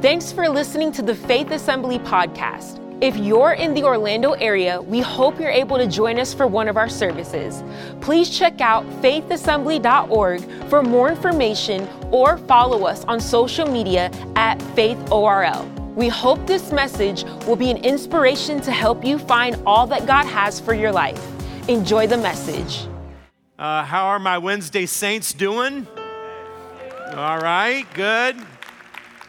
Thanks for listening to the Faith Assembly podcast. If you're in the Orlando area, we hope you're able to join us for one of our services. Please check out faithassembly.org for more information or follow us on social media at faithorl. We hope this message will be an inspiration to help you find all that God has for your life. Enjoy the message. Uh, how are my Wednesday saints doing? All right, good.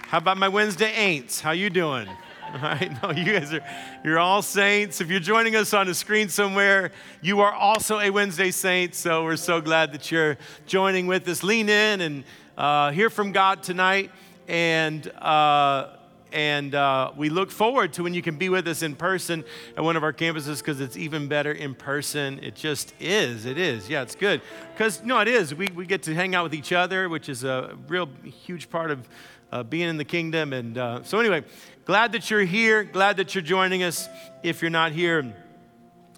How about my Wednesday ain'ts? How you doing? All right, no, you guys are, you're all saints. If you're joining us on a screen somewhere, you are also a Wednesday saint. So we're so glad that you're joining with us. Lean in and uh, hear from God tonight. And, uh, and uh, we look forward to when you can be with us in person at one of our campuses because it's even better in person. It just is. It is. Yeah, it's good. Because, no, it is. We, we get to hang out with each other, which is a real huge part of uh, being in the kingdom. And uh, so, anyway, glad that you're here. Glad that you're joining us if you're not here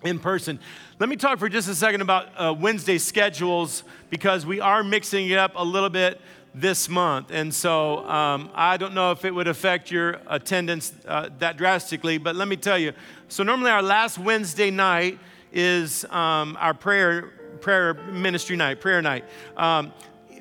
in person. Let me talk for just a second about uh, Wednesday schedules because we are mixing it up a little bit this month. And so um, I don't know if it would affect your attendance uh, that drastically, but let me tell you. So, normally, our last Wednesday night is um, our prayer, prayer ministry night, prayer night. Um,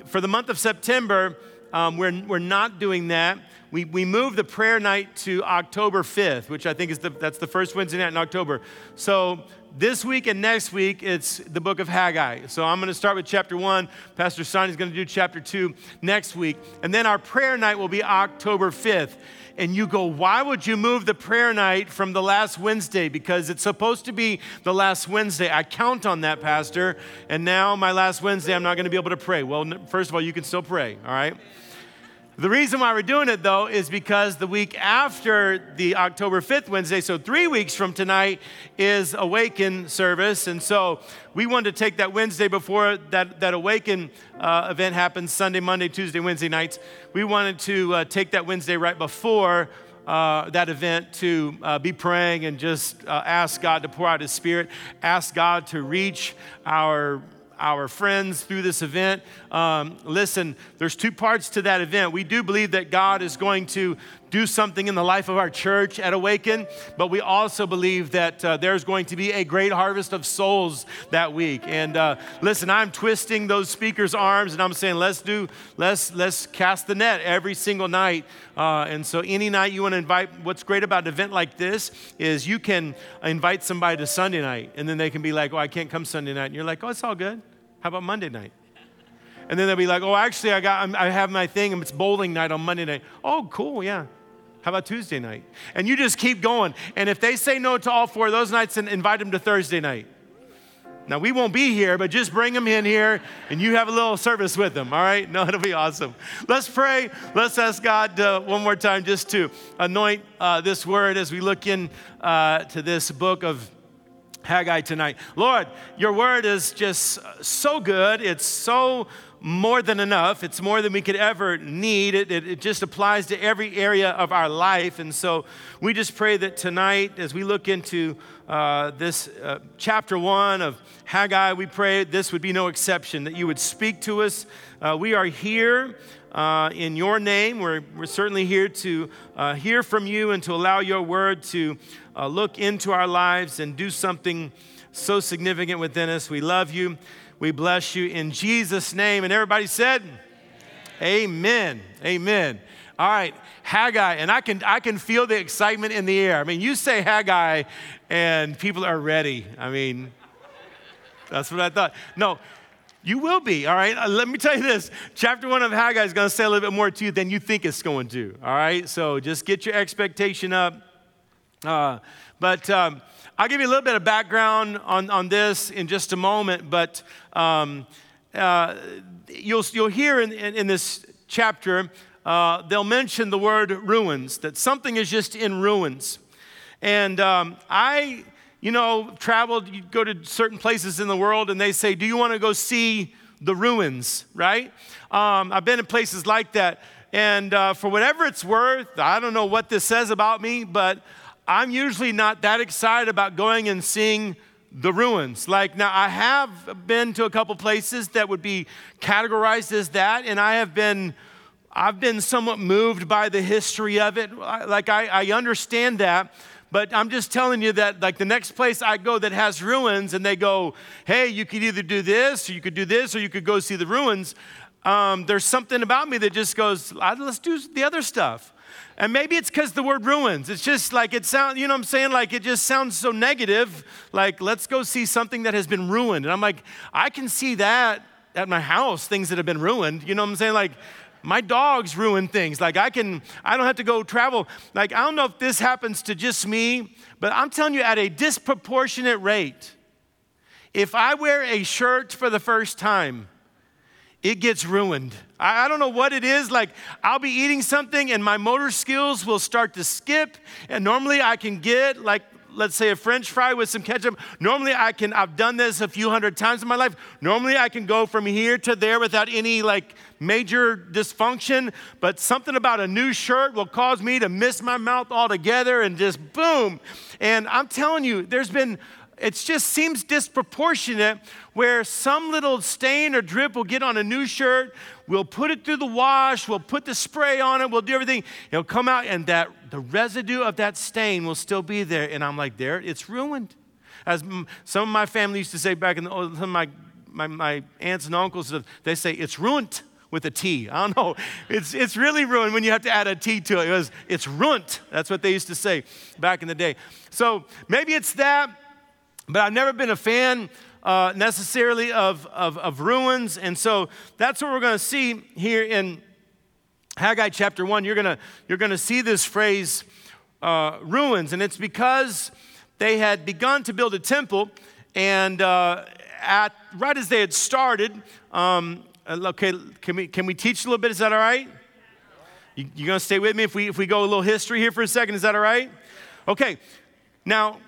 for the month of September, um, we're, we're not doing that. We, we moved the prayer night to October 5th, which I think is the, that's the first Wednesday night in October. So this week and next week, it's the book of Haggai. So I'm going to start with chapter one. Pastor Sonny's going to do chapter two next week. And then our prayer night will be October 5th. And you go, why would you move the prayer night from the last Wednesday? Because it's supposed to be the last Wednesday. I count on that, Pastor. And now, my last Wednesday, I'm not going to be able to pray. Well, first of all, you can still pray, all right? The reason why we're doing it though is because the week after the October 5th Wednesday, so three weeks from tonight, is Awaken service. And so we wanted to take that Wednesday before that, that Awaken uh, event happens Sunday, Monday, Tuesday, Wednesday nights. We wanted to uh, take that Wednesday right before uh, that event to uh, be praying and just uh, ask God to pour out His Spirit, ask God to reach our our friends through this event. Um, listen, there's two parts to that event. We do believe that God is going to do something in the life of our church at Awaken, but we also believe that uh, there's going to be a great harvest of souls that week. And uh, listen, I'm twisting those speakers' arms and I'm saying, let's do, let's let's cast the net every single night. Uh, and so, any night you want to invite, what's great about an event like this is you can invite somebody to Sunday night, and then they can be like, oh, I can't come Sunday night, and you're like, oh, it's all good. How about Monday night? And then they'll be like, oh, actually, I, got, I have my thing, and it's bowling night on Monday night. Oh, cool, yeah. How about Tuesday night? And you just keep going. And if they say no to all four of those nights, then invite them to Thursday night. Now, we won't be here, but just bring them in here and you have a little service with them, all right? No, it'll be awesome. Let's pray. Let's ask God uh, one more time just to anoint uh, this word as we look in uh, this book of Haggai tonight. Lord, your word is just so good. It's so more than enough. It's more than we could ever need. It, it, it, just applies to every area of our life. And so we just pray that tonight, as we look into uh, this uh, chapter one of Haggai, we pray this would be no exception, that you would speak to us. Uh, we are here. Uh, in your name, we're, we're certainly here to uh, hear from you and to allow your word to uh, look into our lives and do something so significant within us. We love you. We bless you in Jesus' name. And everybody said, Amen. Amen. Amen. All right, Haggai, and I can I can feel the excitement in the air. I mean, you say Haggai, and people are ready. I mean, that's what I thought. No, you will be, all right? Uh, let me tell you this. Chapter one of Haggai is going to say a little bit more to you than you think it's going to, all right? So just get your expectation up. Uh, but um, I'll give you a little bit of background on, on this in just a moment, but um, uh, you'll, you'll hear in, in, in this chapter, uh, they'll mention the word ruins, that something is just in ruins. And um, I, you know, traveled, you go to certain places in the world and they say, Do you want to go see the ruins, right? Um, I've been in places like that. And uh, for whatever it's worth, I don't know what this says about me, but I'm usually not that excited about going and seeing the ruins. Like, now I have been to a couple places that would be categorized as that, and I have been I've been somewhat moved by the history of it. Like, I, I understand that. But I'm just telling you that, like, the next place I go that has ruins, and they go, hey, you could either do this, or you could do this, or you could go see the ruins. Um, there's something about me that just goes, let's do the other stuff. And maybe it's because the word ruins. It's just like it sounds, you know what I'm saying? Like it just sounds so negative. Like, let's go see something that has been ruined. And I'm like, I can see that at my house, things that have been ruined. You know what I'm saying? Like, my dogs ruin things. Like I can, I don't have to go travel. Like I don't know if this happens to just me, but I'm telling you at a disproportionate rate. If I wear a shirt for the first time, it gets ruined. I, I don't know what it is. Like, I'll be eating something and my motor skills will start to skip. And normally I can get, like, let's say a french fry with some ketchup normally i can i've done this a few hundred times in my life normally i can go from here to there without any like major dysfunction but something about a new shirt will cause me to miss my mouth altogether and just boom and i'm telling you there's been it just seems disproportionate where some little stain or drip will get on a new shirt. We'll put it through the wash, we'll put the spray on it, we'll do everything. It'll come out, and that the residue of that stain will still be there. And I'm like, there, it's ruined. As some of my family used to say back in the, old, some of my, my, my aunts and uncles, they say, it's ruined with a T. I don't know. It's, it's really ruined when you have to add a T to it. it was, it's runt. That's what they used to say back in the day. So maybe it's that. But I've never been a fan uh, necessarily of, of, of ruins. And so that's what we're going to see here in Haggai chapter 1. You're going you're to see this phrase, uh, ruins. And it's because they had begun to build a temple. And uh, at, right as they had started, um, uh, okay, can we, can we teach a little bit? Is that all right? You, you going to stay with me if we, if we go a little history here for a second? Is that all right? Okay. Now,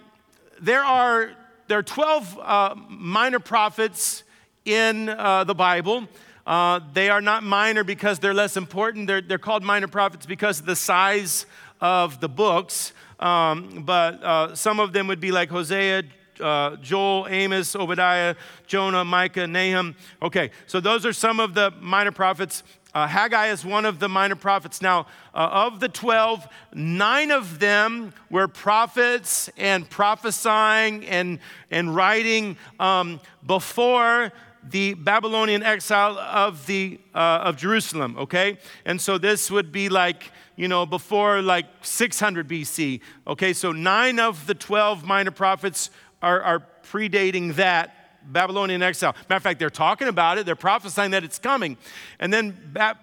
there are there are 12 uh, minor prophets in uh, the Bible. Uh, they are not minor because they're less important. They're, they're called minor prophets because of the size of the books. Um, but uh, some of them would be like Hosea, uh, Joel, Amos, Obadiah, Jonah, Micah, Nahum. Okay, so those are some of the minor prophets. Uh, Haggai is one of the minor prophets. Now, uh, of the 12, nine of them were prophets and prophesying and, and writing um, before the Babylonian exile of, the, uh, of Jerusalem, okay? And so this would be like, you know, before like 600 BC, okay? So nine of the 12 minor prophets are, are predating that Babylonian exile. Matter of fact, they're talking about it, they're prophesying that it's coming. And then ba-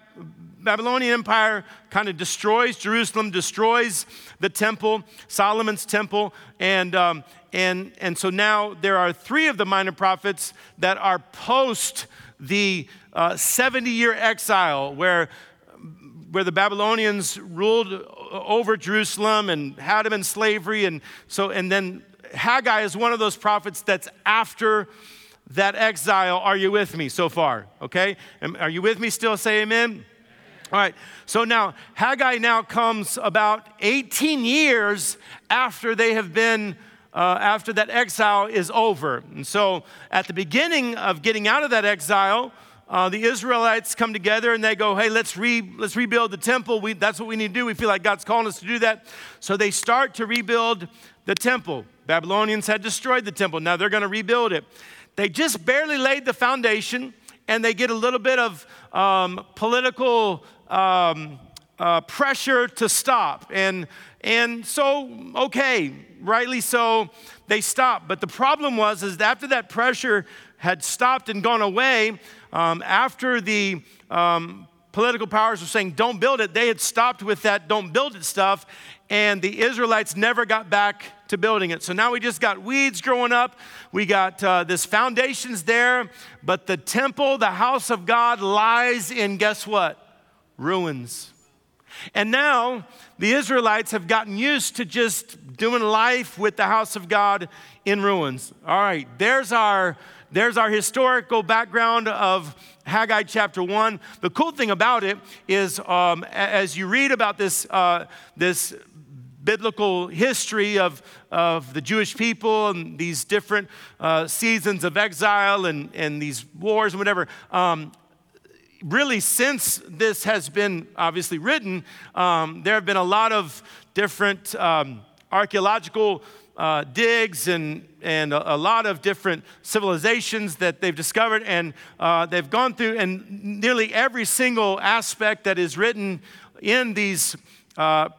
Babylonian Empire kind of destroys Jerusalem, destroys the temple, Solomon's temple, and, um, and, and so now there are three of the minor prophets that are post the uh, 70 year exile where, where the Babylonians ruled over Jerusalem and had them in slavery. And so, and then Haggai is one of those prophets that's after that exile. Are you with me so far? Okay? Are you with me still? Say amen. All right, so now Haggai now comes about 18 years after they have been, uh, after that exile is over. And so at the beginning of getting out of that exile, uh, the Israelites come together and they go, hey, let's, re- let's rebuild the temple. We, that's what we need to do. We feel like God's calling us to do that. So they start to rebuild the temple. Babylonians had destroyed the temple. Now they're going to rebuild it. They just barely laid the foundation and they get a little bit of um, political um, uh, pressure to stop. And, and so, okay, rightly so, they stopped. But the problem was, is after that pressure had stopped and gone away, um, after the um, political powers were saying, don't build it, they had stopped with that don't build it stuff, and the Israelites never got back to building it. So now we just got weeds growing up. We got uh, this foundations there, but the temple, the house of God, lies in guess what? Ruins. And now the Israelites have gotten used to just doing life with the house of God in ruins. All right, there's our there's our historical background of Haggai chapter 1. The cool thing about it is, um, as you read about this, uh, this biblical history of, of the Jewish people and these different uh, seasons of exile and, and these wars and whatever, um, really, since this has been obviously written, um, there have been a lot of different um, archaeological uh, digs and, and a, a, lot of different civilizations that they've discovered, and uh, they've gone through, and nearly every single aspect that is written in these. Uh,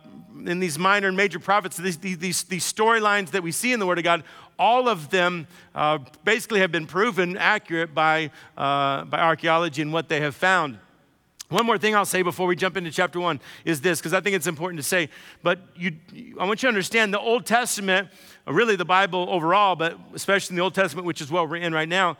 in these minor and major prophets, these, these, these storylines that we see in the Word of God, all of them uh, basically have been proven accurate by, uh, by archaeology and what they have found. One more thing I'll say before we jump into chapter one is this, because I think it's important to say. But you, I want you to understand the Old Testament, really the Bible overall, but especially in the Old Testament, which is what we're in right now,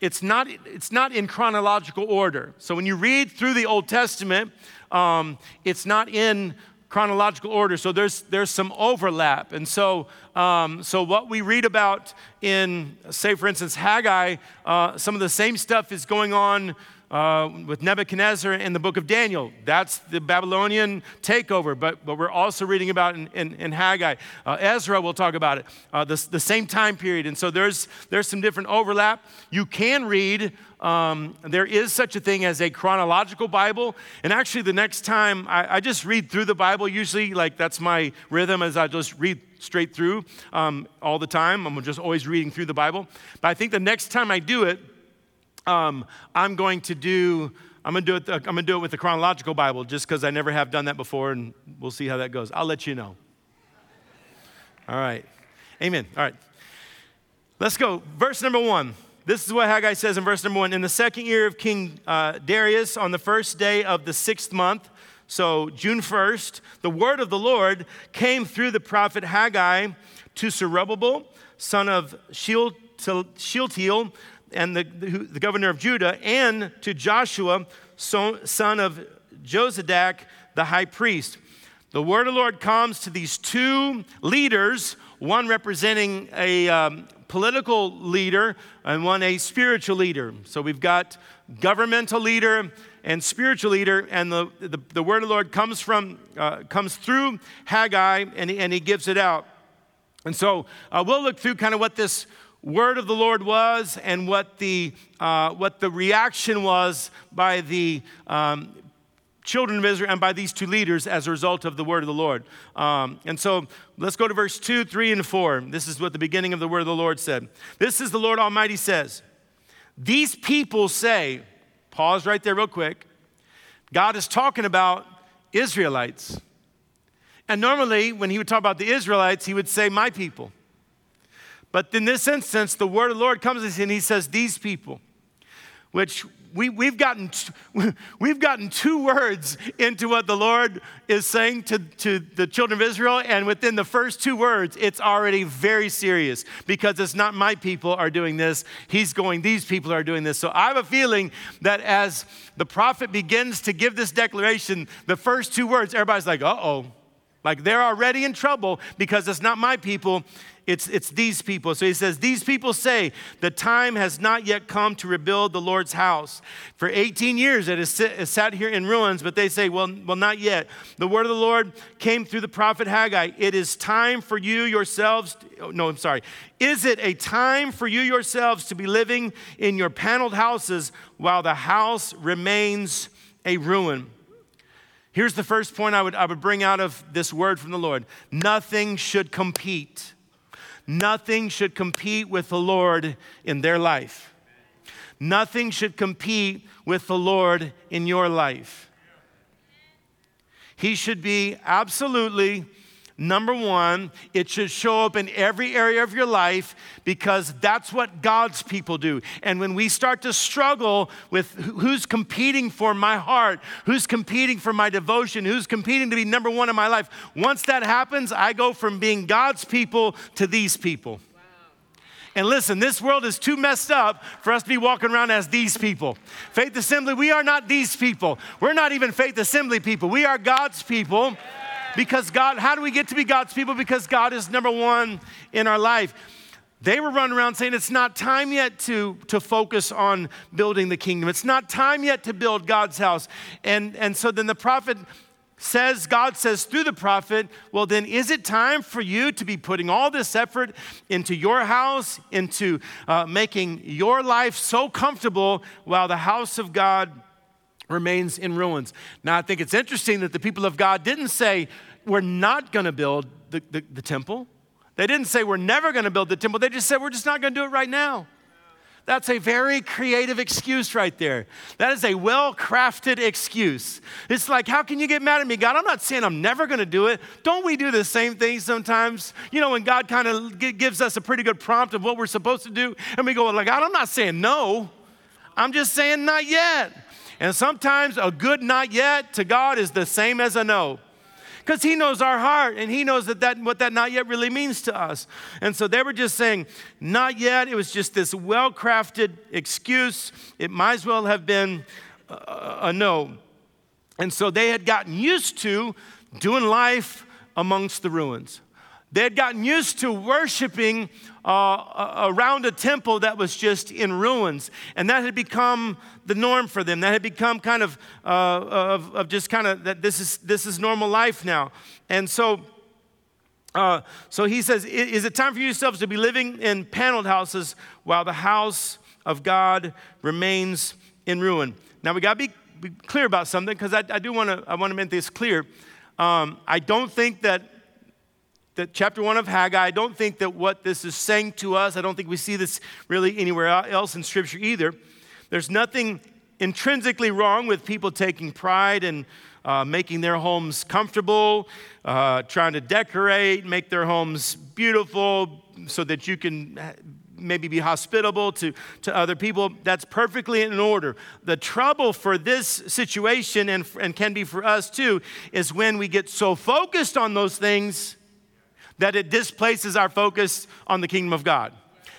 it's not, it's not in chronological order. So when you read through the Old Testament, um, it's not in chronological order. So there's, there's some overlap. And so, um, so what we read about in, say, for instance, Haggai, uh, some of the same stuff is going on uh, with Nebuchadnezzar in the book of Daniel. That's the Babylonian takeover, but, but we're also reading about in, in, in Haggai. Uh, Ezra, we'll talk about it, uh, the, the same time period. And so there's, there's some different overlap. You can read, um, there is such a thing as a chronological Bible. And actually, the next time I, I just read through the Bible, usually, like that's my rhythm as I just read straight through um, all the time. I'm just always reading through the Bible. But I think the next time I do it, um, I'm going to do. I'm gonna do it. I'm gonna do it with the chronological Bible, just because I never have done that before, and we'll see how that goes. I'll let you know. All right, Amen. All right, let's go. Verse number one. This is what Haggai says in verse number one. In the second year of King uh, Darius, on the first day of the sixth month, so June 1st, the word of the Lord came through the prophet Haggai to Zerubbabel, son of Shealtiel, and the, the, governor of Judah, and to Joshua, son of Jozadak, the high priest. The word of the Lord comes to these two leaders, one representing a um, political leader and one a spiritual leader. So we've got governmental leader and spiritual leader, and the, the, the word of the Lord comes from uh, comes through Haggai, and he, and he gives it out. And so uh, we'll look through kind of what this word of the Lord was and what the, uh, what the reaction was by the um, children of Israel and by these two leaders as a result of the word of the Lord. Um, and so let's go to verse 2, 3, and 4. This is what the beginning of the word of the Lord said. This is the Lord Almighty says, These people say, pause right there real quick. God is talking about Israelites. And normally, when he would talk about the Israelites, he would say, My people. But in this instance, the word of the Lord comes and he says, These people, which we, we've, gotten, we've gotten two words into what the Lord is saying to, to the children of Israel, and within the first two words, it's already very serious because it's not my people are doing this. He's going, these people are doing this. So I have a feeling that as the prophet begins to give this declaration, the first two words, everybody's like, uh oh. Like they're already in trouble because it's not my people, it's, it's these people. So he says, These people say, the time has not yet come to rebuild the Lord's house. For 18 years it has sat here in ruins, but they say, well, well, not yet. The word of the Lord came through the prophet Haggai. It is time for you yourselves, oh, no, I'm sorry. Is it a time for you yourselves to be living in your paneled houses while the house remains a ruin? Here's the first point I would, I would bring out of this word from the Lord nothing should compete. Nothing should compete with the Lord in their life. Nothing should compete with the Lord in your life. He should be absolutely Number one, it should show up in every area of your life because that's what God's people do. And when we start to struggle with who's competing for my heart, who's competing for my devotion, who's competing to be number one in my life, once that happens, I go from being God's people to these people. And listen, this world is too messed up for us to be walking around as these people. Faith Assembly, we are not these people. We're not even Faith Assembly people. We are God's people. Because God, how do we get to be God's people? Because God is number one in our life. They were running around saying it's not time yet to, to focus on building the kingdom. It's not time yet to build God's house. And, and so then the prophet says, God says through the prophet, well, then is it time for you to be putting all this effort into your house, into uh, making your life so comfortable while the house of God remains in ruins. Now, I think it's interesting that the people of God didn't say, We're not going to build the, the, the, temple. They didn't say, We're never going to build the temple. They just said, We're just not going to do it right now. That's a very creative excuse right there. That is a well crafted excuse. It's like, how can you get mad at me, God? I'm not saying I'm never going to do it. Don't we do the same thing sometimes? You know, when God kind of gives us a pretty good prompt of what we're supposed to do, and we go, like, God, I'm not saying no. I'm just saying not yet. And sometimes a good not yet to God is the same as a no because he knows our heart and he knows that, that what that not yet really means to us. And so they were just saying, not yet. It was just this well crafted excuse. It might as well have been a, a no. And so they had gotten used to doing life amongst the ruins. They had gotten used to worshiping uh, around a temple that was just in ruins. And that had become the norm for them. That had become kind of, uh, of, of, just kind of that this is, this is normal life now. And so, uh, so he says, Is it time for yourselves to be living in paneled houses while the house of God remains in ruin? Now we got to be, be, clear about something because I, I, do want to I want to make this clear. Um, I don't think that that chapter one of Haggai, I don't think that what this is saying to us, I don't think we see this really anywhere else in Scripture either. There's nothing intrinsically wrong with people taking pride in uh, making their homes comfortable, uh, trying to decorate, make their homes beautiful so that you can maybe be hospitable to, to other people. That's perfectly in order. The trouble for this situation, and, and can be for us too, is when we get so focused on those things that it displaces our focus on the kingdom of God.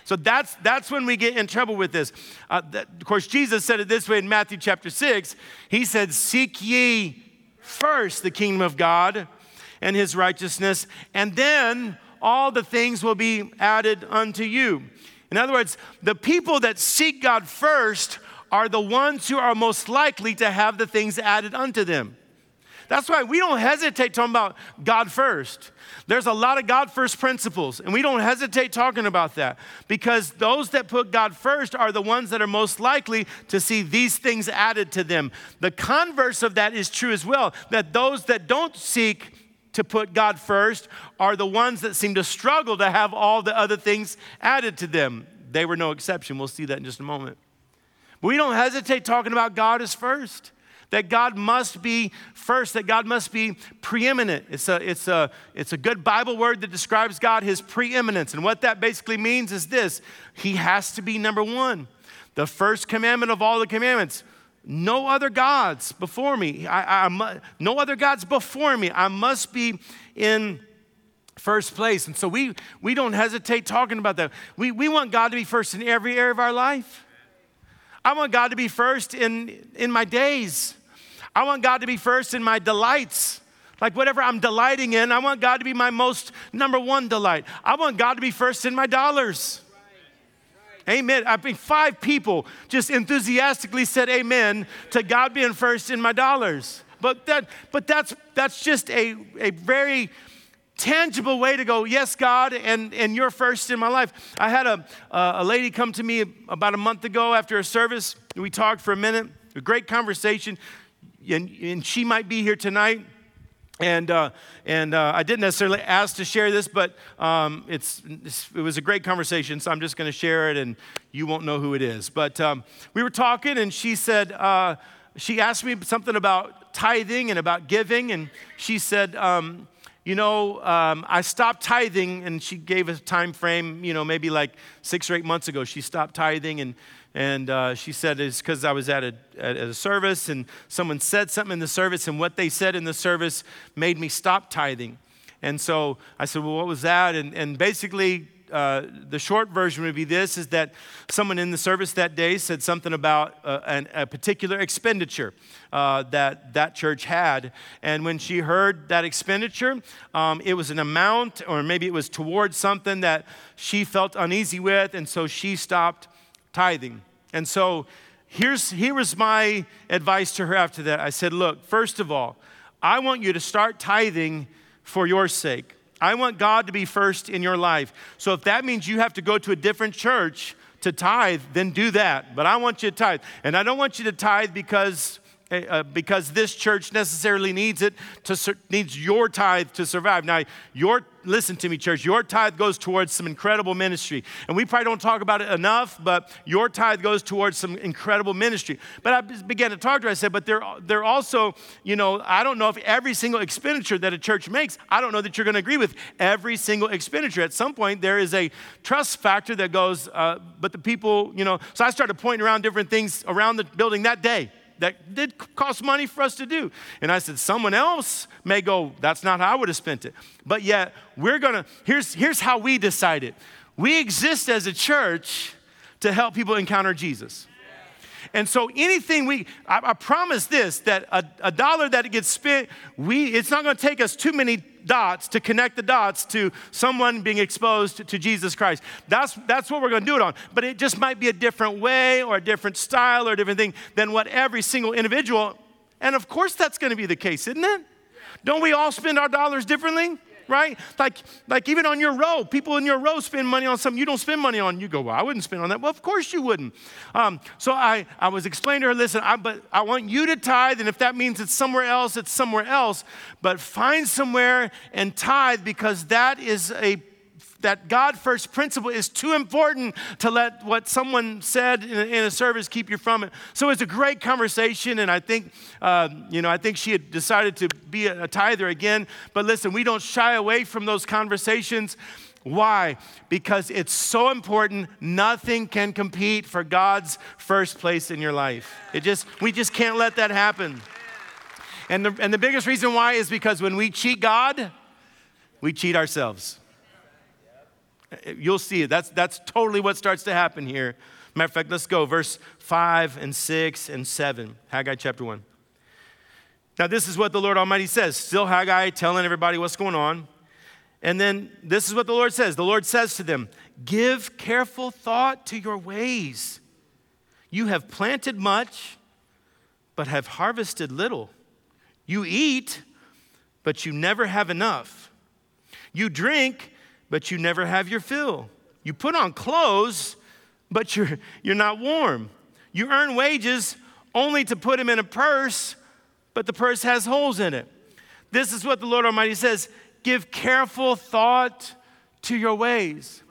So that's, that's when we get in trouble with this. Uh, that, of course, Jesus said it this way in Matthew chapter 6. He said, Seek ye first the kingdom of God and his righteousness, and then all the things will be added unto you. In other words, the people that seek God first are the ones who are most likely to have the things added unto them. That's why we don't hesitate talking about God first. There's a lot of God first principles, and we don't hesitate talking about that because those that put God first are the ones that are most likely to see these things added to them. The converse of that is true as well that those that don't seek to put God first are the ones that seem to struggle to have all the other things added to them. They were no exception. We'll see that in just a moment. But we don't hesitate talking about God as first that God must be first, that God must be preeminent. It's a, it's, a, it's a good Bible word that describes God, his preeminence. And what that basically means is this He has to be number one. The first commandment of all the commandments no other gods before me. I, I, no other gods before me. I must be in first place. And so we, we don't hesitate talking about that. We, we want God to be first in every area of our life. I want God to be first in, in my days. I want God to be first in my delights. Like whatever I'm delighting in, I want God to be my most number one delight. I want God to be first in my dollars. Amen. I think five people just enthusiastically said amen to God being first in my dollars. But that, but that's that's just a, a very tangible way to go, yes, God, and, and you're first in my life. I had a, a lady come to me about a month ago after a service. We talked for a minute, a great conversation, and, and she might be here tonight. And, uh, and uh, I didn't necessarily ask to share this, but um, it's, it was a great conversation, so I'm just going to share it, and you won't know who it is. But um, we were talking, and she said, uh, she asked me something about tithing and about giving, and she said, um, you know, um, I stopped tithing, and she gave a time frame, you know, maybe like six or eight months ago. She stopped tithing, and, and uh, she said it's because I was at a, at a service, and someone said something in the service, and what they said in the service made me stop tithing. And so I said, Well, what was that? And, and basically, uh, the short version would be this is that someone in the service that day said something about uh, an, a particular expenditure uh, that that church had. And when she heard that expenditure, um, it was an amount, or maybe it was towards something that she felt uneasy with, and so she stopped tithing. And so here's, here was my advice to her after that. I said, Look, first of all, I want you to start tithing for your sake. I want God to be first in your life. So if that means you have to go to a different church to tithe, then do that. But I want you to tithe. And I don't want you to tithe because uh, because this church necessarily needs it to sur- needs your tithe to survive. Now, your listen to me, church. Your tithe goes towards some incredible ministry, and we probably don't talk about it enough. But your tithe goes towards some incredible ministry. But I began to talk to her. I said, but they're they're also, you know, I don't know if every single expenditure that a church makes, I don't know that you're going to agree with every single expenditure. At some point, there is a trust factor that goes. Uh, but the people, you know, so I started pointing around different things around the building that day that did cost money for us to do. And I said, someone else may go, that's not how I would have spent it. But yet, we're gonna, here's, here's how we decided. We exist as a church to help people encounter Jesus. And so anything we, I, I promise this, that a, a dollar that gets spent, we, it's not gonna take us too many dots to connect the dots to someone being exposed to Jesus Christ. That's, that's what we're going to do it on. But it just might be a different way or a different style or a different thing than what every single individual. And of course, that's going to be the case, isn't it? Don't we all spend our dollars differently? Right? Like, like even on your row, people in your row spend money on something you don't spend money on. You go, well, I wouldn't spend on that. Well, of course you wouldn't. Um, so I, I was explaining to her, listen, I, but I want you to tithe, and if that means it's somewhere else, it's somewhere else. But find somewhere and tithe because that is a that God first principle is too important to let what someone said in a, service keep you from it. So it's a great conversation, and I think, uh, you know, I think she had decided to be a, a tither again. But listen, we don't shy away from those conversations. Why? Because it's so important. Nothing can compete for God's first place in your life. It just, we just can't let that happen. And the, and the biggest reason why is because when we cheat God, we cheat ourselves. You'll see it. That's, that's totally what starts to happen here. Matter of fact, let's go. Verse 5 and 6 and 7. Haggai chapter 1. Now, this is what the Lord Almighty says. Still Haggai telling everybody what's going on. And then this is what the Lord says. The Lord says to them, Give careful thought to your ways. You have planted much, but have harvested little. You eat, but you never have enough. You drink, but you never have your fill. You put on clothes, but you're, you're not warm. You earn wages only to put them in a purse, but the purse has holes in it. This is what the Lord Almighty says give careful thought to your ways.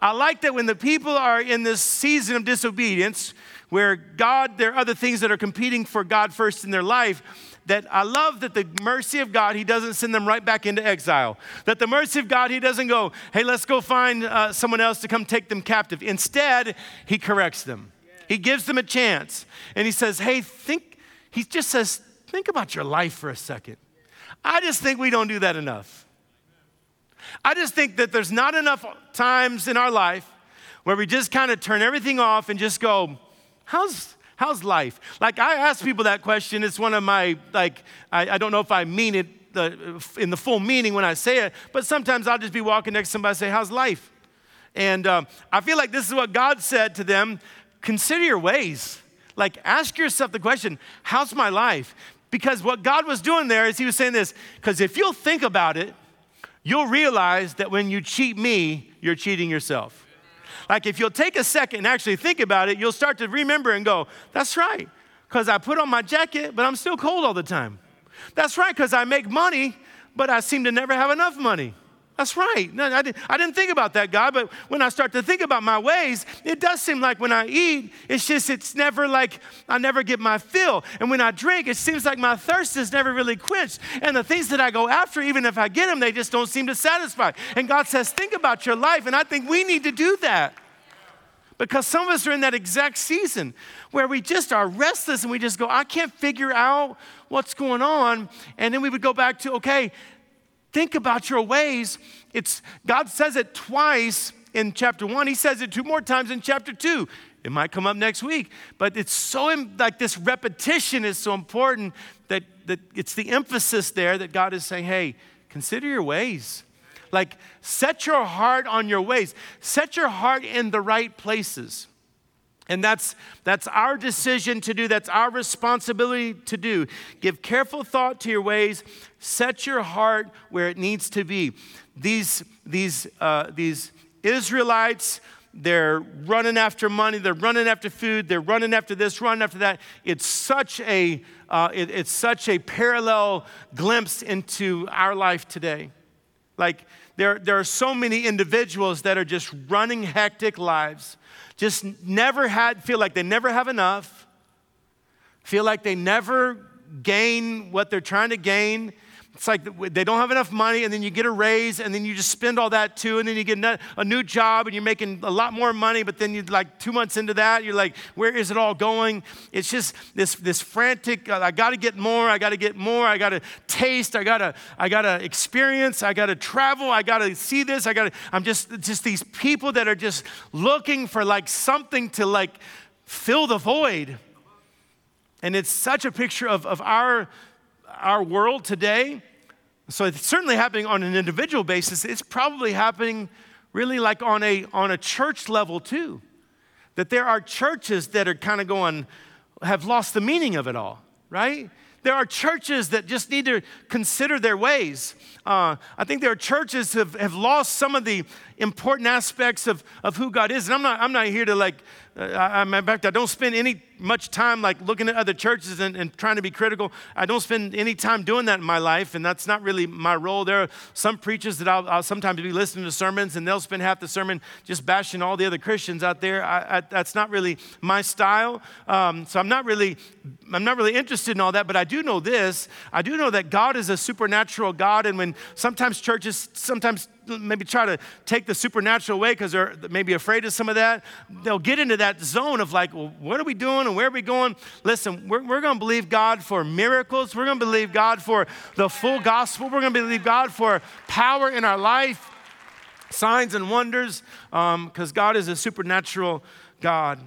I like that when the people are in this season of disobedience, where God, there are other things that are competing for God first in their life, that I love that the mercy of God, He doesn't send them right back into exile. That the mercy of God, He doesn't go, hey, let's go find uh, someone else to come take them captive. Instead, He corrects them. He gives them a chance. And He says, hey, think, He just says, think about your life for a second. I just think we don't do that enough. I just think that there's not enough times in our life where we just kind of turn everything off and just go, how's, How's life? Like, I ask people that question. It's one of my, like, I, I don't know if I mean it the, in the full meaning when I say it, but sometimes I'll just be walking next to somebody and say, How's life? And um, I feel like this is what God said to them consider your ways. Like, ask yourself the question, How's my life? Because what God was doing there is He was saying this, because if you'll think about it, you'll realize that when you cheat me, you're cheating yourself. Like if you'll take a second and actually think about it, you'll start to remember and go, that's right, because I put on my jacket, but I'm still cold all the time. That's right, because I make money, but I seem to never have enough money. That's right. No, I, didn't, I didn't think about that, God, but when I start to think about my ways, it does seem like when I eat, it's just, it's never like I never get my fill. And when I drink, it seems like my thirst is never really quenched. And the things that I go after, even if I get them, they just don't seem to satisfy. And God says, think about your life. And I think we need to do that. Because some of us are in that exact season where we just are restless and we just go, I can't figure out what's going on. And then we would go back to, okay, think about your ways. It's God says it twice in chapter one. He says it two more times in chapter two. It might come up next week, but it's so like this repetition is so important that, that it's the emphasis there that God is saying, hey, consider your ways. Like, set your heart on your ways, set your heart in the right places. And that's, that's our decision to do. That's our responsibility to do. Give careful thought to your ways. Set your heart where it needs to be. These, these, uh, these Israelites, they're running after money, they're running after food, they're running after this, running after that. It's such a, uh, it, it's such a parallel glimpse into our life today. Like, there, there are so many individuals that are just running hectic lives, just never had, feel like they never have enough, feel like they never gain what they're trying to gain, it's like they don't have enough money, and then you get a raise, and then you just spend all that too, and then you get a new job, and you're making a lot more money, but then you're like two months into that, you're like, where is it all going? It's just this, this frantic, uh, I gotta get more, I gotta get more, I gotta taste, I gotta, I gotta experience, I gotta travel, I gotta see this, I gotta, I'm just, just these people that are just looking for like something to like fill the void. And it's such a picture of, of our our world today. So it's certainly happening on an individual basis. It's probably happening really like on a, on a church level too. That there are churches that are kind of going, have lost the meaning of it all, right? There are churches that just need to consider their ways. Uh, I think there are churches have, have lost some of the important aspects of, of who God is. And I'm not, I'm not here to like uh, I, in fact, I don't spend any much time like looking at other churches and, and, trying to be critical. I don't spend any time doing that in my life, and that's not really my role. There are some preachers that I'll, I'll sometimes be listening to sermons, and they'll spend half the sermon just bashing all the other Christians out there. I, I, that's not really my style. Um, so I'm not really, I'm not really interested in all that. But I do know this: I do know that God is a supernatural God, and when sometimes churches sometimes maybe try to take the supernatural away because they're maybe afraid of some of that, they'll get into that zone of like, well, what are we doing and where are we going? Listen, we're, we're going to believe God for miracles. We're going to believe God for the full gospel. We're going to believe God for power in our life, signs and wonders, because um, God is a supernatural God.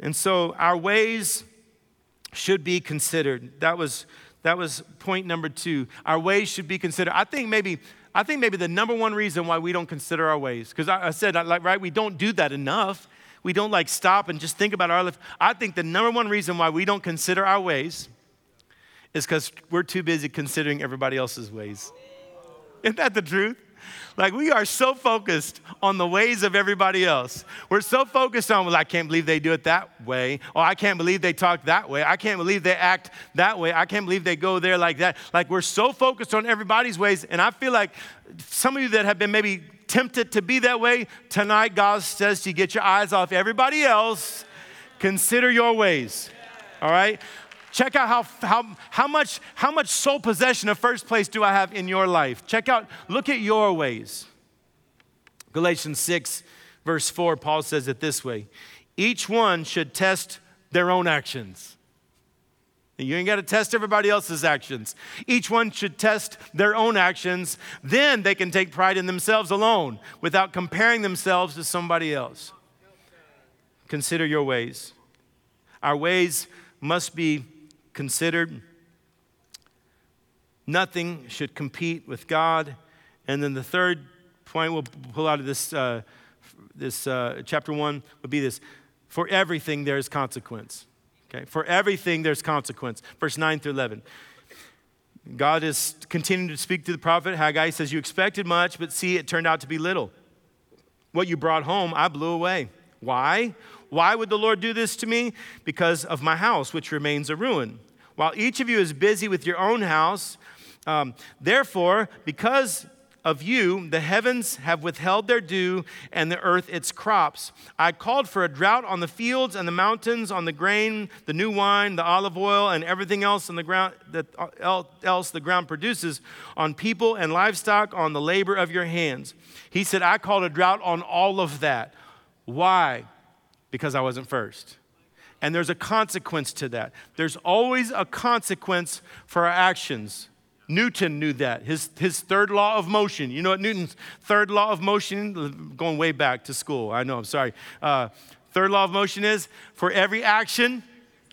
And so our ways should be considered. That was, that was point number two. Our ways should be considered. I think maybe I think maybe the number one reason why we don't consider our ways, because I, I, said, like, right, we don't do that enough. We don't like stop and just think about our life. I think the number one reason why we don't consider our ways is because we're too busy considering everybody else's ways. Isn't that the truth? Like we are so focused on the ways of everybody else. We're so focused on, well, I can't believe they do it that way. Oh, I can't believe they talk that way. I can't believe they act that way. I can't believe they go there like that. Like we're so focused on everybody's ways. And I feel like some of you that have been maybe tempted to be that way, tonight God says to get your eyes off everybody else. Consider your ways. All right? Check out how, how, how, much, how much sole possession of first place do I have in your life. Check out, look at your ways. Galatians 6, verse 4, Paul says it this way Each one should test their own actions. You ain't got to test everybody else's actions. Each one should test their own actions. Then they can take pride in themselves alone without comparing themselves to somebody else. Consider your ways. Our ways must be considered. Nothing should compete with God. And then the third point we'll pull out of this, uh, this uh, chapter one would be this for everything there is consequence. Okay? For everything there's consequence. Verse 9 through 11. God is continuing to speak to the prophet Haggai. He says, You expected much, but see, it turned out to be little. What you brought home, I blew away. Why? Why would the Lord do this to me? Because of my house, which remains a ruin. While each of you is busy with your own house, um, therefore, because of you, the heavens have withheld their dew and the earth its crops. I called for a drought on the fields and the mountains, on the grain, the new wine, the olive oil, and everything else on the ground that else the ground produces, on people and livestock, on the labor of your hands. He said, I called a drought on all of that. Why? Because I wasn't first. And there's a consequence to that. There's always a consequence for our actions. Newton knew that. His, his third law of motion. You know what Newton's third law of motion, going way back to school. I know, I'm sorry. Uh, third law of motion is for every action,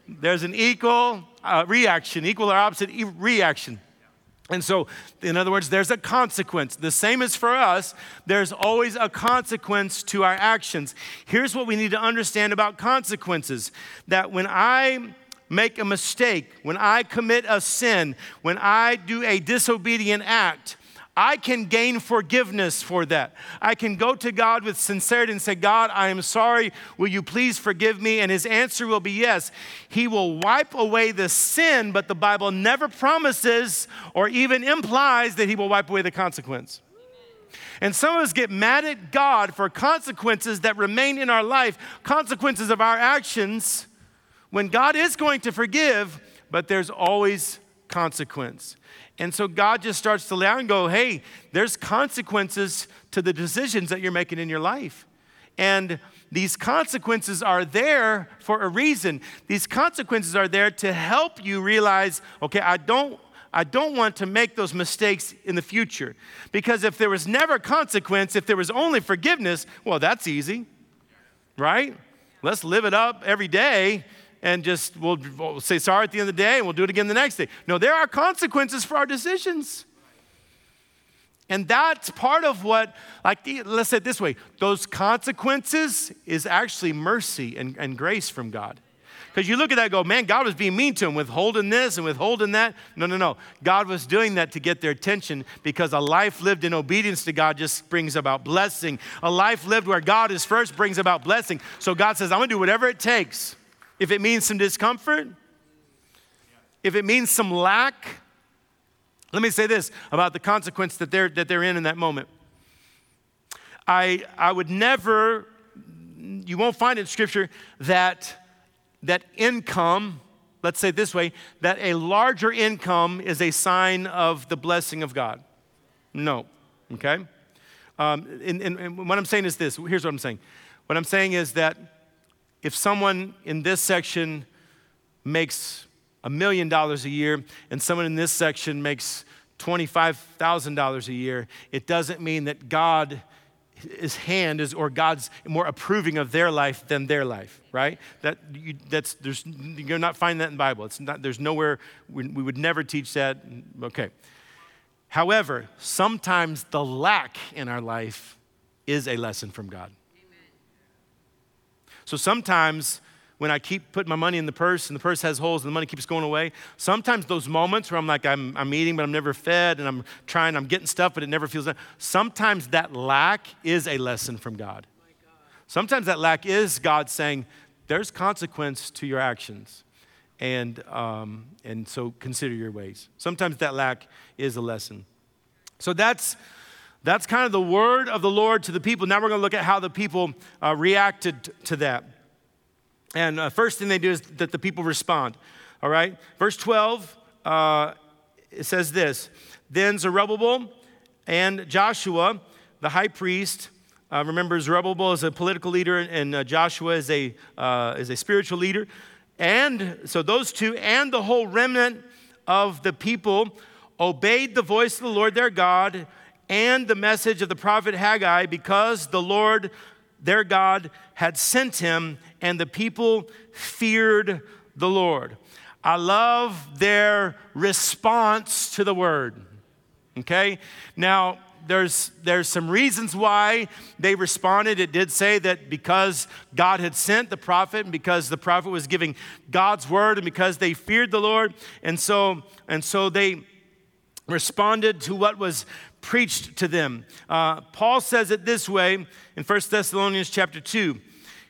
there's an equal uh, reaction, equal or opposite e- reaction. And so, in other words, there's a consequence. The same as for us, there's always a consequence to our actions. Here's what we need to understand about consequences that when I make a mistake, when I commit a sin, when I do a disobedient act, I can gain forgiveness for that. I can go to God with sincerity and say, God, I am sorry. Will you please forgive me? And his answer will be yes. He will wipe away the sin, but the Bible never promises or even implies that he will wipe away the consequence. And some of us get mad at God for consequences that remain in our life, consequences of our actions, when God is going to forgive, but there's always consequence. And so God just starts to lay out and go, hey, there's consequences to the decisions that you're making in your life. And these consequences are there for a reason. These consequences are there to help you realize, okay, I don't I don't want to make those mistakes in the future. Because if there was never consequence, if there was only forgiveness, well, that's easy, right? Let's live it up every day and just we'll, we'll say sorry at the end of the day and we'll do it again the next day. No, there are consequences for our decisions. And that's part of what, like, let's say it this way those consequences is actually mercy and, and grace from God. Because you look at that and go, man, God was being mean to him, withholding this and withholding that. No, no, no. God was doing that to get their attention because a life lived in obedience to God just brings about blessing. A life lived where God is first brings about blessing. So God says, I'm going to do whatever it takes. If it means some discomfort, if it means some lack, let me say this about the consequence that they're, that they're in in that moment. I, I would never, you won't find in Scripture that that income, let's say this way, that a larger income is a sign of the blessing of God. No, okay? Um, and, and, and what I'm saying is this here's what I'm saying. What I'm saying is that if someone in this section makes a million dollars a year and someone in this section makes $25,000 a year, it doesn't mean that God his hand is or God's more approving of their life than their life, right? That you, that's there's you're not finding that in the Bible. It's not there's nowhere we, we would never teach that. Okay. However, sometimes the lack in our life is a lesson from God. So sometimes when I keep putting my money in the purse and the purse has holes and the money keeps going away. Sometimes those moments where I'm like, I'm, I'm eating, but I'm never fed, and I'm trying, I'm getting stuff, but it never feels. Sometimes that lack is a lesson from God. Sometimes that lack is God saying, there's consequence to your actions. And, um, and so consider your ways. Sometimes that lack is a lesson. So that's, that's kind of the word of the Lord to the people. Now we're going to look at how the people uh, reacted to that. And uh, first thing they do is that the people respond. All right? Verse 12, uh, it says this Then Zerubbabel and Joshua, the high priest, uh, remember Zerubbabel is a political leader and uh, Joshua is a, uh, is a spiritual leader. And so those two and the whole remnant of the people obeyed the voice of the Lord their God and the message of the prophet Haggai because the Lord their God had sent him and the people feared the Lord. I love their response to the word. Okay? Now, there's, there's some reasons why they responded. It did say that because God had sent the prophet and because the prophet was giving God's word and because they feared the Lord. And so, and so they responded to what was preached to them. Uh, Paul says it this way in 1 Thessalonians chapter 2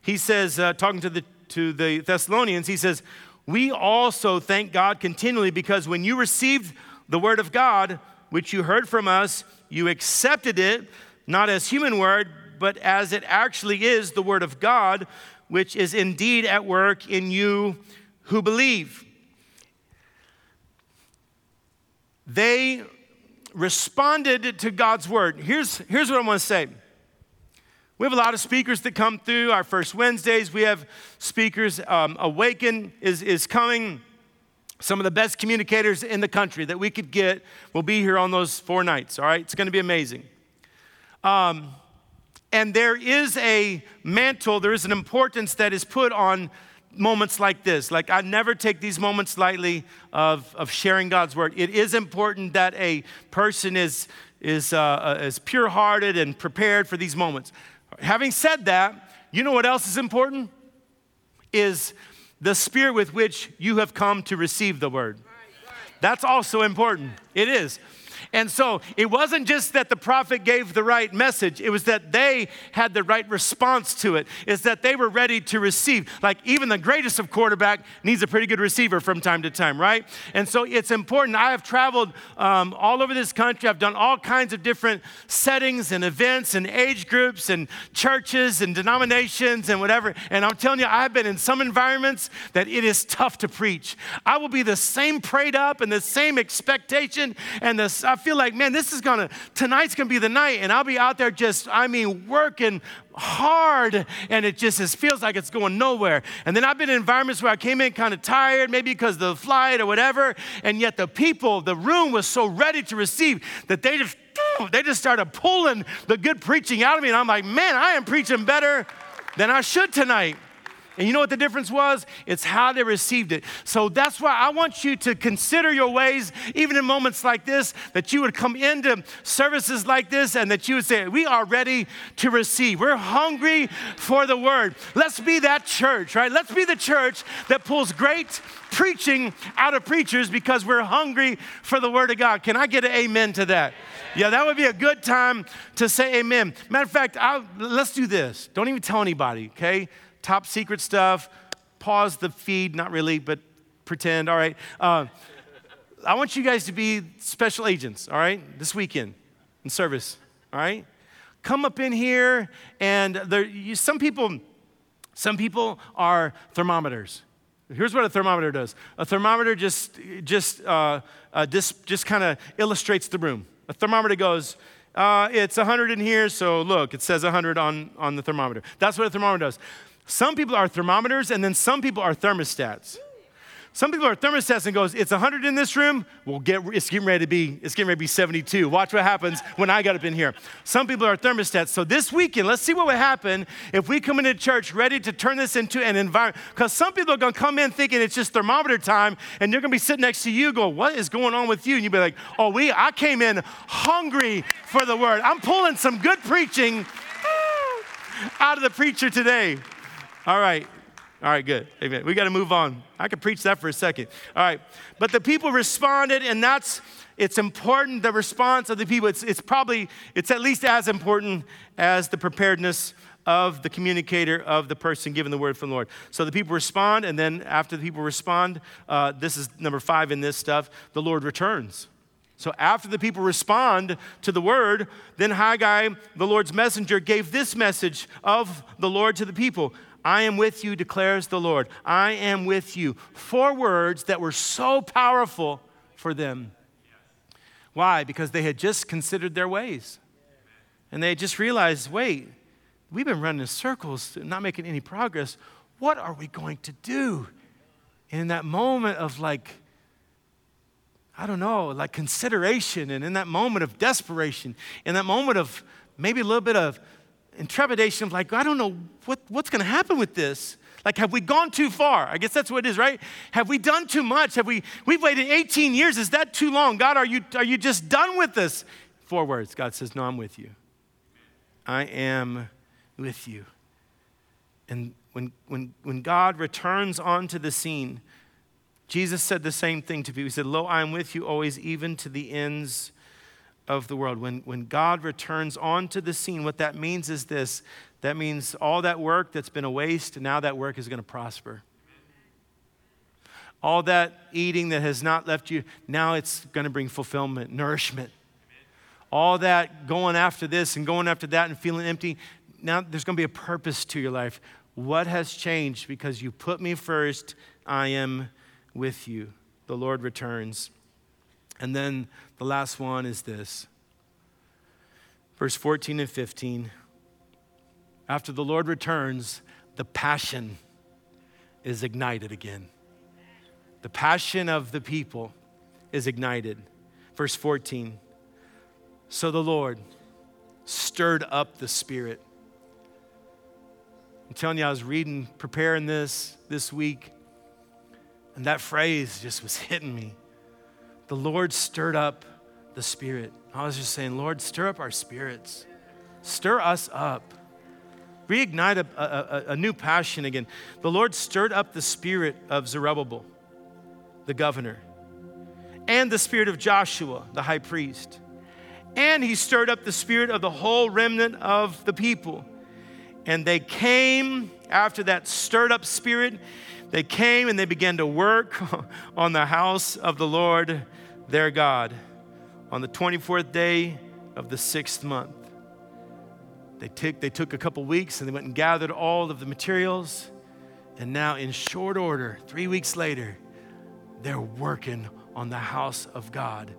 he says, uh, talking to the, to the Thessalonians, he says, We also thank God continually because when you received the word of God, which you heard from us, you accepted it, not as human word, but as it actually is the word of God, which is indeed at work in you who believe. They responded to God's word. Here's, here's what I want to say we have a lot of speakers that come through our first Wednesdays. We have speakers. Um, Awaken is, is coming. Some of the best communicators in the country that we could get will be here on those four nights, all right? It's going to be amazing. Um, and there is a mantle, there is an importance that is put on moments like this. Like, I never take these moments lightly of, of sharing God's word. It is important that a person is, is, uh, uh is pure hearted and prepared for these moments. Having said that, you know what else is important? Is the spirit with which you have come to receive the word. That's also important. It is. And so it wasn't just that the prophet gave the right message, it was that they had the right response to it, is that they were ready to receive. Like even the greatest of quarterback needs a pretty good receiver from time to time, right? And so it's important. I have traveled um, all over this country, I've done all kinds of different settings and events and age groups and churches and denominations and whatever. And I'm telling you, I've been in some environments that it is tough to preach. I will be the same prayed up and the same expectation and the feel like, man, this is gonna, tonight's gonna be the night, and I'll be out there just, I mean, working hard, and it just is, feels like it's going nowhere. And then I've been in environments where I came in kind of tired, maybe because of the flight or whatever, and yet the people, the room was so ready to receive that they just, they just started pulling the good preaching out of me, and I'm like, man, I am preaching better than I should tonight. And you know what the difference was? It's how they received it. So that's why I want you to consider your ways, even in moments like this, that you would come into services like this and that you would say, We are ready to receive. We're hungry for the word. Let's be that church, right? Let's be the church that pulls great preaching out of preachers because we're hungry for the word of God. Can I get an amen to that? Yeah, that would be a good time to say amen. Matter of fact, I'll, let's do this. Don't even tell anybody, okay? Top secret stuff. Pause the feed, not really, but pretend, all right. Uh, I want you guys to be special agents, all right, this weekend in service, all right? Come up in here, and there, you, some people, some people are thermometers. Here's what a thermometer does. A thermometer just, just, uh, uh, just, just kind of illustrates the room. A thermometer goes, uh, it's 100 in here, so look, it says 100 on, on the thermometer. That's what a thermometer does. Some people are thermometers, and then some people are thermostats. Some people are thermostats and goes, it's 100 in this room. Well, get, it's getting ready to be, it's getting ready to be 72. Watch what happens when I got up in here. Some people are thermostats. So this weekend, let's see what would happen if we come into church ready to turn this into an environment. Because some people are going to come in thinking it's just thermometer time, and they're going to be sitting next to you, go, what is going on with you? And you'll be like, oh, we, I came in hungry for the word. I'm pulling some good preaching out of the preacher today. All right. All right, good. Amen. We got to move on. I could preach that for a second. All right. But the people responded, and that's it's important the response of the people. It's, it's probably, it's at least as important as the preparedness of the communicator, of the person giving the word from the Lord. So the people respond, and then after the people respond, uh, this is number five in this stuff, the Lord returns. So after the people respond to the word, then Haggai, the Lord's messenger, gave this message of the Lord to the people I am with you, declares the Lord. I am with you. Four words that were so powerful for them. Why? Because they had just considered their ways. And they had just realized wait, we've been running in circles, not making any progress. What are we going to do? And in that moment of like, I don't know, like consideration, and in that moment of desperation, in that moment of maybe a little bit of and trepidation of like, I don't know what, what's going to happen with this. Like, have we gone too far? I guess that's what it is, right? Have we done too much? Have we, we've waited 18 years. Is that too long? God, are you, are you just done with this? Four words. God says, No, I'm with you. I am with you. And when, when, when God returns onto the scene, Jesus said the same thing to people. He said, Lo, I am with you always, even to the ends of the world. When, when God returns onto the scene, what that means is this that means all that work that's been a waste, now that work is going to prosper. All that eating that has not left you, now it's going to bring fulfillment, nourishment. All that going after this and going after that and feeling empty, now there's going to be a purpose to your life. What has changed? Because you put me first, I am with you. The Lord returns. And then the last one is this verse 14 and 15. After the Lord returns, the passion is ignited again. The passion of the people is ignited. Verse 14. So the Lord stirred up the Spirit. I'm telling you, I was reading, preparing this this week, and that phrase just was hitting me the Lord stirred up the spirit. I was just saying, Lord, stir up our spirits, stir us up, reignite a, a, a, new passion again. The Lord stirred up the spirit of Zerubbabel, the governor, and the spirit of Joshua, the high priest. And he stirred up the spirit of the whole remnant of the people. And they came after that stirred up spirit, they came and they began to work on the house of the Lord their God on the 24th day of the sixth month. They took, they took a couple weeks and they went and gathered all of the materials. And now, in short order, three weeks later, they're working on the house of God.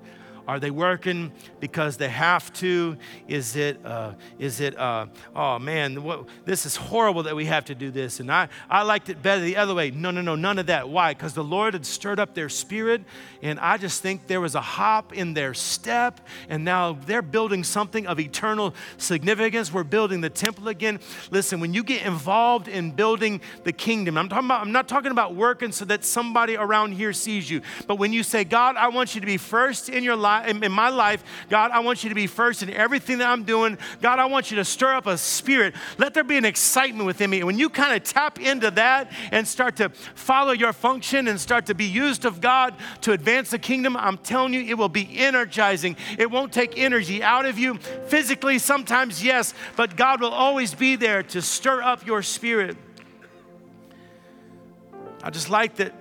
Are they working because they have to? Is it, uh, is it uh, oh man, what, this is horrible that we have to do this. And I, I liked it better the other way. No, no, no, none of that. Why? Because the Lord had stirred up their spirit. And I just think there was a hop in their step. And now they're building something of eternal significance. We're building the temple again. Listen, when you get involved in building the kingdom, I'm, talking about, I'm not talking about working so that somebody around here sees you. But when you say, God, I want you to be first in your life, in my life, God, I want you to be first in everything that I'm doing. God, I want you to stir up a spirit. Let there be an excitement within me. And when you kind of tap into that and start to follow your function and start to be used of God to advance the kingdom, I'm telling you, it will be energizing. It won't take energy out of you. Physically, sometimes, yes, but God will always be there to stir up your spirit. I just like that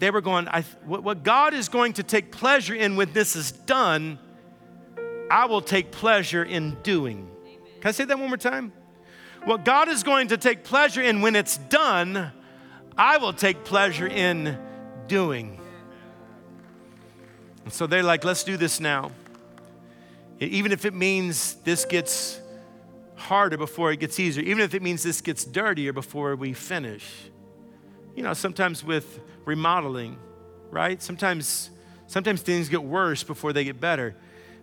they were going, what God is going to take pleasure in when this is done, I will take pleasure in doing. Can I say that one more time? What God is going to take pleasure in when it's done, I will take pleasure in doing. And so they're like, let's do this now. Even if it means this gets harder before it gets easier, even if it means this gets dirtier before we finish. You know, sometimes with remodeling, right? Sometimes, sometimes things get worse before they get better,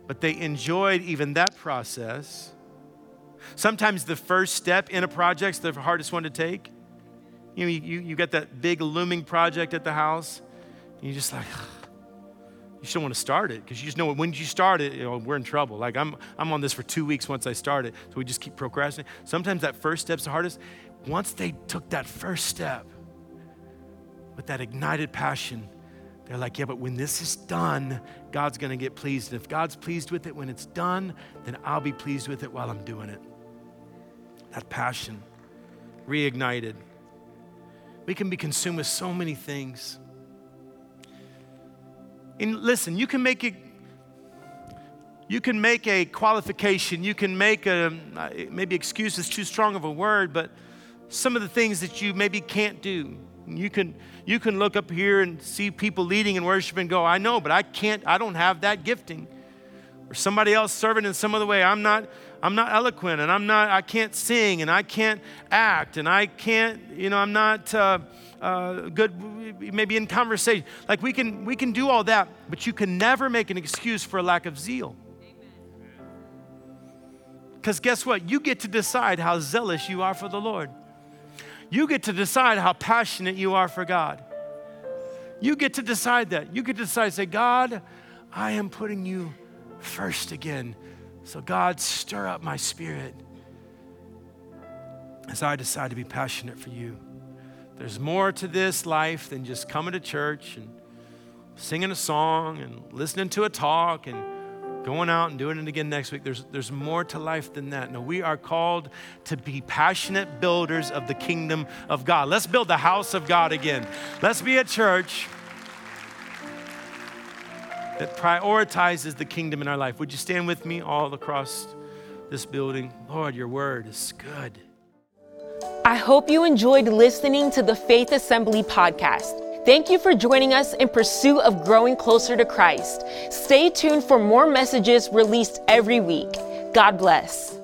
but they enjoyed even that process. Sometimes the first step in a project's the hardest one to take. You know, you, you got that big looming project at the house, and you're just like, you don't want to start it because you just know when you start it, you know, we're in trouble. Like I'm, I'm on this for two weeks once I start it, so we just keep procrastinating. Sometimes that first step's the hardest. Once they took that first step, with that ignited passion, they're like, yeah, but when this is done, God's going to get pleased. And if God's pleased with it when it's done, then I'll be pleased with it while I'm doing it. That passion reignited. We can be consumed with so many things. And listen, you can make it you can make a qualification you can make a maybe excuse is too strong of a word but some of the things that you maybe can't do you can, you can look up here and see people leading and worship and go, I know, but I can't, I don't have that gifting. Or somebody else serving in some other way. I'm not, I'm not eloquent and I'm not, I can't sing and I can't act and I can't, you know, I'm not uh, uh, good maybe in conversation. Like we can, we can do all that, but you can never make an excuse for a lack of zeal. Because guess what? You get to decide how zealous you are for the Lord. You get to decide how passionate you are for God. You get to decide that. You get to decide, say, God, I am putting you first again. So, God, stir up my spirit as I decide to be passionate for you. There's more to this life than just coming to church and singing a song and listening to a talk and going out and doing it again next week. There's, there's more to life than that. No, we are called to be passionate builders of the kingdom of God. Let's build the house of God again. Let's be a church that prioritizes the kingdom in our life. Would you stand with me all across this building? Lord, your word is good. I hope you enjoyed listening to the Faith Assembly podcast. Thank you for joining us in pursuit of growing closer to Christ. Stay tuned for more messages released every week. God bless.